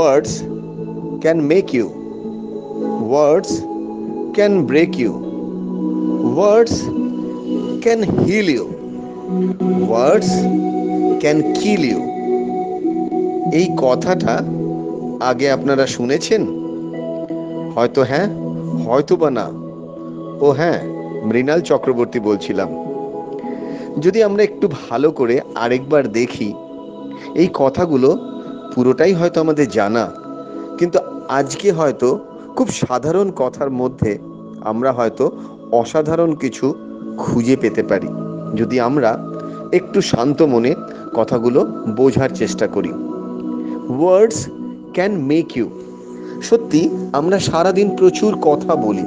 Words can make you words can break you words can heal you words can kill you এই কথাটা আগে আপনারা শুনেছেন? হয়তো হ্যাঁ হয়তো বা না। ও হ্যাঁ মৃণাল চক্রবর্তী বলছিলাম। যদি আমরা একটু ভালো করে আরেকবার দেখি, এই কথাগুলো পুরোটাই হয়তো আমাদের জানা, কিন্তু আজকে হয়তো খুব সাধারণ কথার মধ্যে আমরা হয়তো অসাধারণ কিছু খুঁজে পেতে পারি, যদি আমরা একটু শান্ত মনে কথাগুলো বোঝার চেষ্টা করি। ওয়ার্ডস ক্যান মেক ইউ সত্যি, আমরা সারাদিন প্রচুর কথা বলি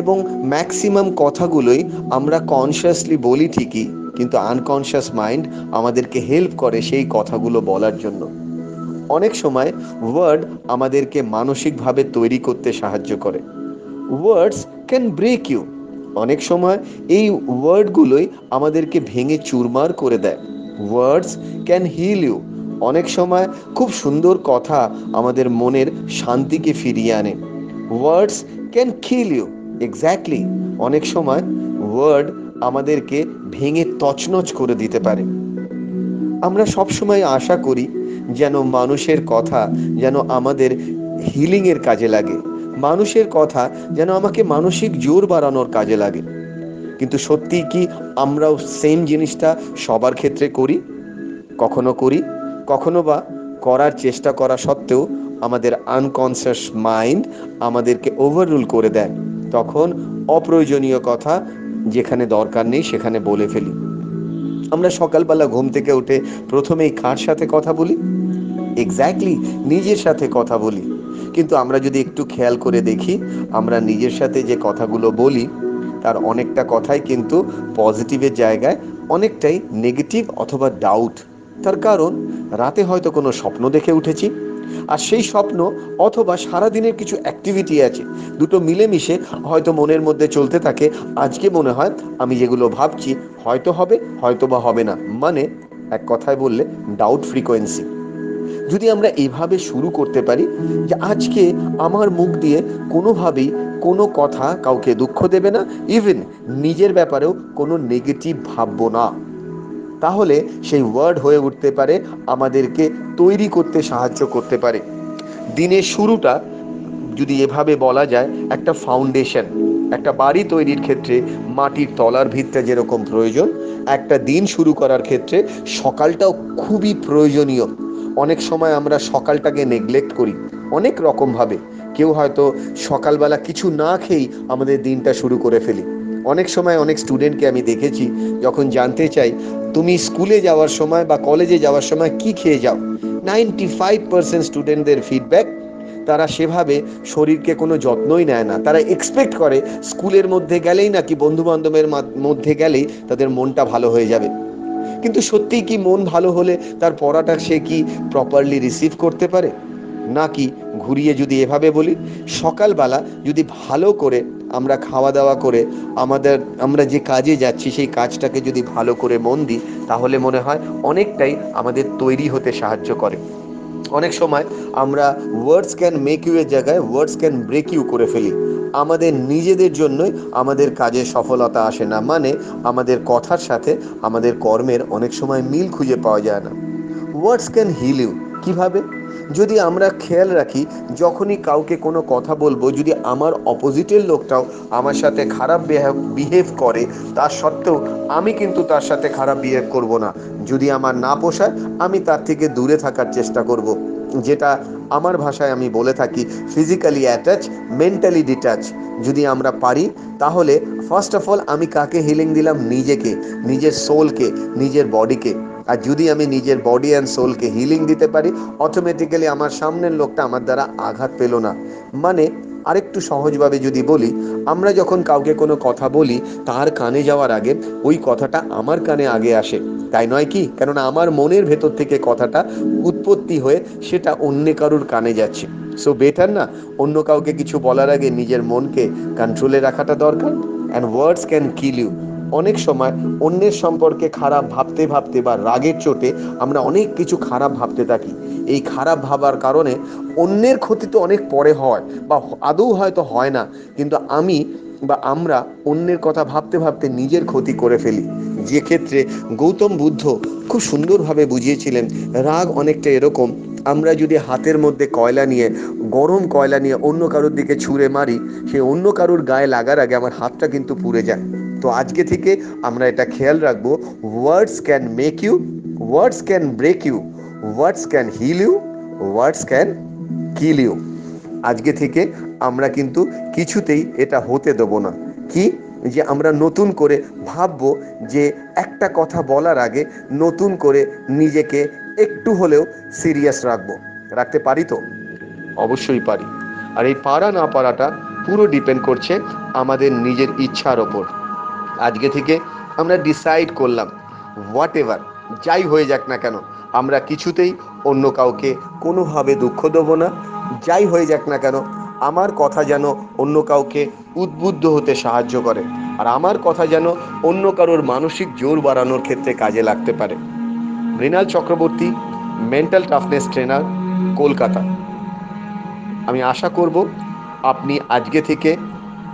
এবং ম্যাক্সিমাম কথাগুলোই আমরা কনসিয়াসলি বলি ঠিকই, কিন্তু আনকনসিয়াস মাইন্ড আমাদেরকে হেল্প করে সেই কথাগুলো বলার জন্য। অনেক সময় ওয়ার্ড আমাদেরকে মানসিকভাবে তৈরি করতে সাহায্য করে। ওয়ার্ডস ক্যান ব্রেক ইউ অনেক সময় এই ওয়ার্ডগুলোই আমাদেরকে ভেঙে চুরমার করে দেয়। ওয়ার্ডস ক্যান হিল ইউ অনেক সময় খুব সুন্দর কথা আমাদের মনের শান্তিকে ফিরিয়ে আনে। Words can kill you exactly অনেক সময় ওয়ার্ড আমাদেরকে ভেঙে তছনছ করে দিতে পারে। আমরা সবসময় আশা করি যেন মানুষের কথা যেন আমাদের হিলিংয়ের কাজে লাগে। মানুষের কথা যেন আমাকে মানসিক জোর বাড়ানোর কাজে লাগে। কিন্তু সত্যি কি আমরাও সেম জিনিসটা সবার ক্ষেত্রে করি? কখনো করি, কখনো বা করার চেষ্টা করা সত্ত্বেও আমাদের আনকনসিয়াস মাইন্ড আমাদেরকে ওভাররুল করে দেয়। তখন অপ্রয়োজনীয় কথা যেখানে দরকার নেই সেখানে বলে ফেলি। আমরা সকালবেলা ঘুম থেকে উঠে প্রথমেই কার সাথে কথা বলি? এক্স্যাক্টলি নিজের সাথে কথা বলি। কিন্তু আমরা যদি একটু খেয়াল করে দেখি, আমরা নিজের সাথে যে কথাগুলো বলি, তার অনেকটা কথাই কিন্তু পজিটিভের জায়গায়, অনেকটাই নেগেটিভ অথবা ডাউট তার কারণ, রাতে হয়তো কোনো স্বপ্ন দেখে উঠেছি আর সেই স্বপ্ন অথবা সারাদিনের কিছু অ্যাক্টিভিটি আছে। দুটো মিলেমিশে হয়তো মনের মধ্যে চলতে থাকে। আজকে মনে হয় আমি যেগুলো ভাবছি হয়তো হবে, হয়তো বা হবে না। মানে এক কথায় বললে ডাউট ফ্রিকোয়েন্সি যদি আমরা এইভাবে শুরু করতে পারি যে আজকে আমার মুখ দিয়ে কোনোভাবেই কোনো কথা কাউকে দুঃখ দেবে না ইভেন নিজের ব্যাপারেও কোনো নেগেটিভ ভাববো না। তাহলে সেই ওয়ার্ড হয়ে উঠতে পারে, আমাদেরকে তৈরি করতে সাহায্য করতে পারে। দিনের শুরুটা যদি এভাবে বলা যায়, একটা ফাউন্ডেশন একটা বাড়ি তৈরির ক্ষেত্রে মাটির তলার ভিতটা যেরকম প্রয়োজন, একটা দিন শুরু করার ক্ষেত্রে সকালটাও খুবই প্রয়োজনীয়। অনেক সময় আমরা সকালটাকে নেগলেক্ট করি, অনেক রকমভাবে। কেউ হয়তো সকালবেলা কিছু না খেয়েই আমাদের দিনটা শুরু করে ফেলি। অনেক সময় অনেক স্টুডেন্টকে আমি দেখেছি, যখন জানতে চাই তুমি স্কুলে যাওয়ার সময় বা কলেজে যাওয়ার সময় কি খেয়ে যাও? নাইনটি ফাইভ পার্সেন্ট স্টুডেন্টদের ফিডব্যাক তারা সেভাবে শরীরকে কোনো যত্নই নেয় না। তারা এক্সপেক্ট করে স্কুলের মধ্যে গেলেই নাকি বন্ধু বান্ধবের মধ্যে গেলেই তাদের মনটা ভালো হয়ে যাবে। কিন্তু সত্যিই কি মন ভালো হলে তার পড়াটা সে কি প্রপারলি রিসিভ করতে পারে? নাকি ঘুরিয়ে যদি এভাবে বলি, সকালবেলা যদি ভালো করে আমরা খাওয়া দাওয়া করে আমাদের, আমরা যে কাজে যাচ্ছি, সেই কাজটাকে যদি ভালো করে মন দিই, তাহলে মনে হয় অনেকটাই আমাদের তৈরি হতে সাহায্য করে। অনেক সময় আমরা ওয়ার্ডস ক্যান মেক ইউ এর জায়গায় ওয়ার্ডস ক্যান ব্রেক ইউ করে ফেলি। আমাদের নিজেদের জন্যই আমাদের কাজে সফলতা আসে না। মানে আমাদের কথার সাথে আমাদের কর্মের অনেক সময় মিল খুঁজে পাওয়া যায় না। ওয়ার্ডস ক্যান হিল ইউ কীভাবে? যদি আমরা খেয়াল রাখি, যখনই কাউকে কোনো কথা বলব, যদি আমার অপোজিটের লোকটাও আমার সাথে খারাপ বিহেভ করে, তার সত্ত্বেও আমি কিন্তু তার সাথে খারাপ বিহেভ করব না। যদি আমার না পোষায়, আমি তার থেকে দূরে থাকার চেষ্টা করব। যেটা আমার ভাষায় আমি বলে থাকি ফিজিক্যালি অ্যাটাচ মেন্টালি ডিটাচ যদি আমরা পারি, তাহলে ফার্স্ট অফ অল আমি কাকে হিলিং দিলাম? নিজেকে, নিজের সোলকে নিজের বডিকে আর যদি আমি নিজের বডি অ্যান্ড সোলকে হিলিং দিতে পারি অটোমেটিক্যালি আমার সামনের লোকটা আমার দ্বারা আঘাত পেল না। মানে আরেকটু সহজভাবে যদি বলি, আমরা যখন কাউকে কোনো কথা বলি, তার কানে যাওয়ার আগে ওই কথাটা আমার কানে আগে আসে। তাই নয় কি? কেননা আমার মনের ভেতর থেকে কথাটা উৎপত্তি হয়ে সেটা অন্য কারুর কানে যাচ্ছে। সো বেটার না? অন্য কাউকে কিছু বলার আগে নিজের মনকে কন্ট্রোলে রাখাটা দরকার। And words can kill you অনেক সময় অন্যের সম্পর্কে খারাপ ভাবতে ভাবতে বা রাগের চোটে আমরা অনেক কিছু খারাপ ভাবতে থাকি। এই খারাপ ভাবার কারণে অন্যের ক্ষতি তো অনেক পরে হয় বা আদৌ হয়তো হয় না। কিন্তু আমি বা আমরা অন্যের কথা ভাবতে ভাবতে নিজের ক্ষতি করে ফেলি। যে ক্ষেত্রে গৌতম বুদ্ধ খুব সুন্দরভাবে বুঝিয়েছিলেন, রাগ অনেকটা এরকম, আমরা যদি হাতের মধ্যে কয়লা নিয়ে, গরম কয়লা নিয়ে অন্য কারোর দিকে ছুঁড়ে মারি, সে অন্য কারোর গায়ে লাগার আগে আমার হাতটা কিন্তু পুড়ে যায়। তো আজকে থেকে আমরা এটা খেয়াল রাখব words can make you words can break you words can heal you words can kill you আজকে থেকে আমরা কিন্তু কিছুতেই এটা হতে দেবো না। কি? যে আমরা নতুন করে ভাববো যে একটা কথা বলার আগে নতুন করে নিজেকে একটু হলেও সিরিয়াস রাখব। রাখতে পারি তো? অবশ্যই পারি। আর এই পারা না পারাটা পুরো ডিপেন্ড করছে আমাদের নিজের ইচ্ছার ওপর। আজকে থেকে আমরা ডিসাইড করলাম হোয়াট এভার যাই হয়ে যাক না কেন, আমরা কিছুতেই অন্য কাউকে কোনোভাবে দুঃখ দেবো না। যাই হয়ে যাক না কেন, আমার কথা যেন অন্য কাউকে উদ্বুদ্ধ হতে সাহায্য করে, আর আমার কথা যেন অন্য কারোর মানসিক জোর বাড়ানোর ক্ষেত্রে কাজে লাগতে পারে। Mrinal Chakraborty mental toughness trainer Kolkata. আমি আশা করব, আপনি আজকে থেকে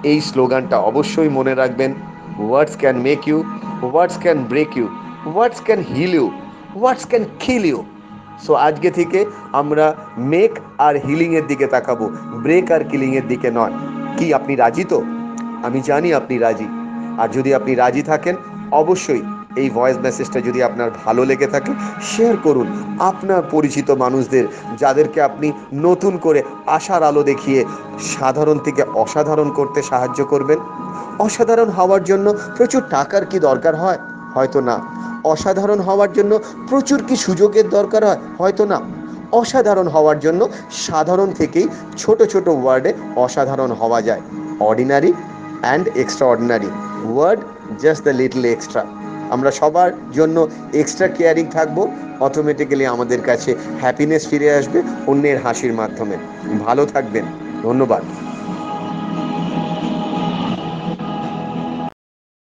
এই স্লোগানটা অবশ্যই মনে রাখবেন। Words can make you words can break you words can heal you words can kill you so আজকে থেকে আমরা মেক আর হিলিংয়ের দিকে তাকাবো। ব্রেক আর কিলিংয়ের দিকে নয়। কি আপনি রাজি তো? আমি জানি আপনি রাজি। আর যদি আপনি রাজি থাকেন, অবশ্যই এই ভয়েস মেসেজটা যদি আপনার ভালো লেগে থাকে শেয়ার করুন। আপনার পরিচিত মানুষদের, যাদেরকে আপনি নতুন করে আশার আলো দেখিয়ে সাধারণ থেকে অসাধারণ করতে সাহায্য করবেন। অসাধারণ হওয়ার জন্য প্রচুর টাকার কি দরকার হয়? হয়তো না। অসাধারণ হওয়ার জন্য প্রচুর কি সুযোগের দরকার হয়? হয়তো না। অসাধারণ হওয়ার জন্য সাধারণ থেকেই ছোট ছোট ওয়ার্ডে অসাধারণ হওয়া যায়। Ordinary and extraordinary word just the little extra আমরা সবার জন্য এক্সট্রা কেয়ারিং থাকব। অটোমেটিক্যালি আমাদের কাছে হ্যাপিনেস ফিরে আসবে অন্যের হাসির মাধ্যমে। ভালো থাকবেন। ধন্যবাদ।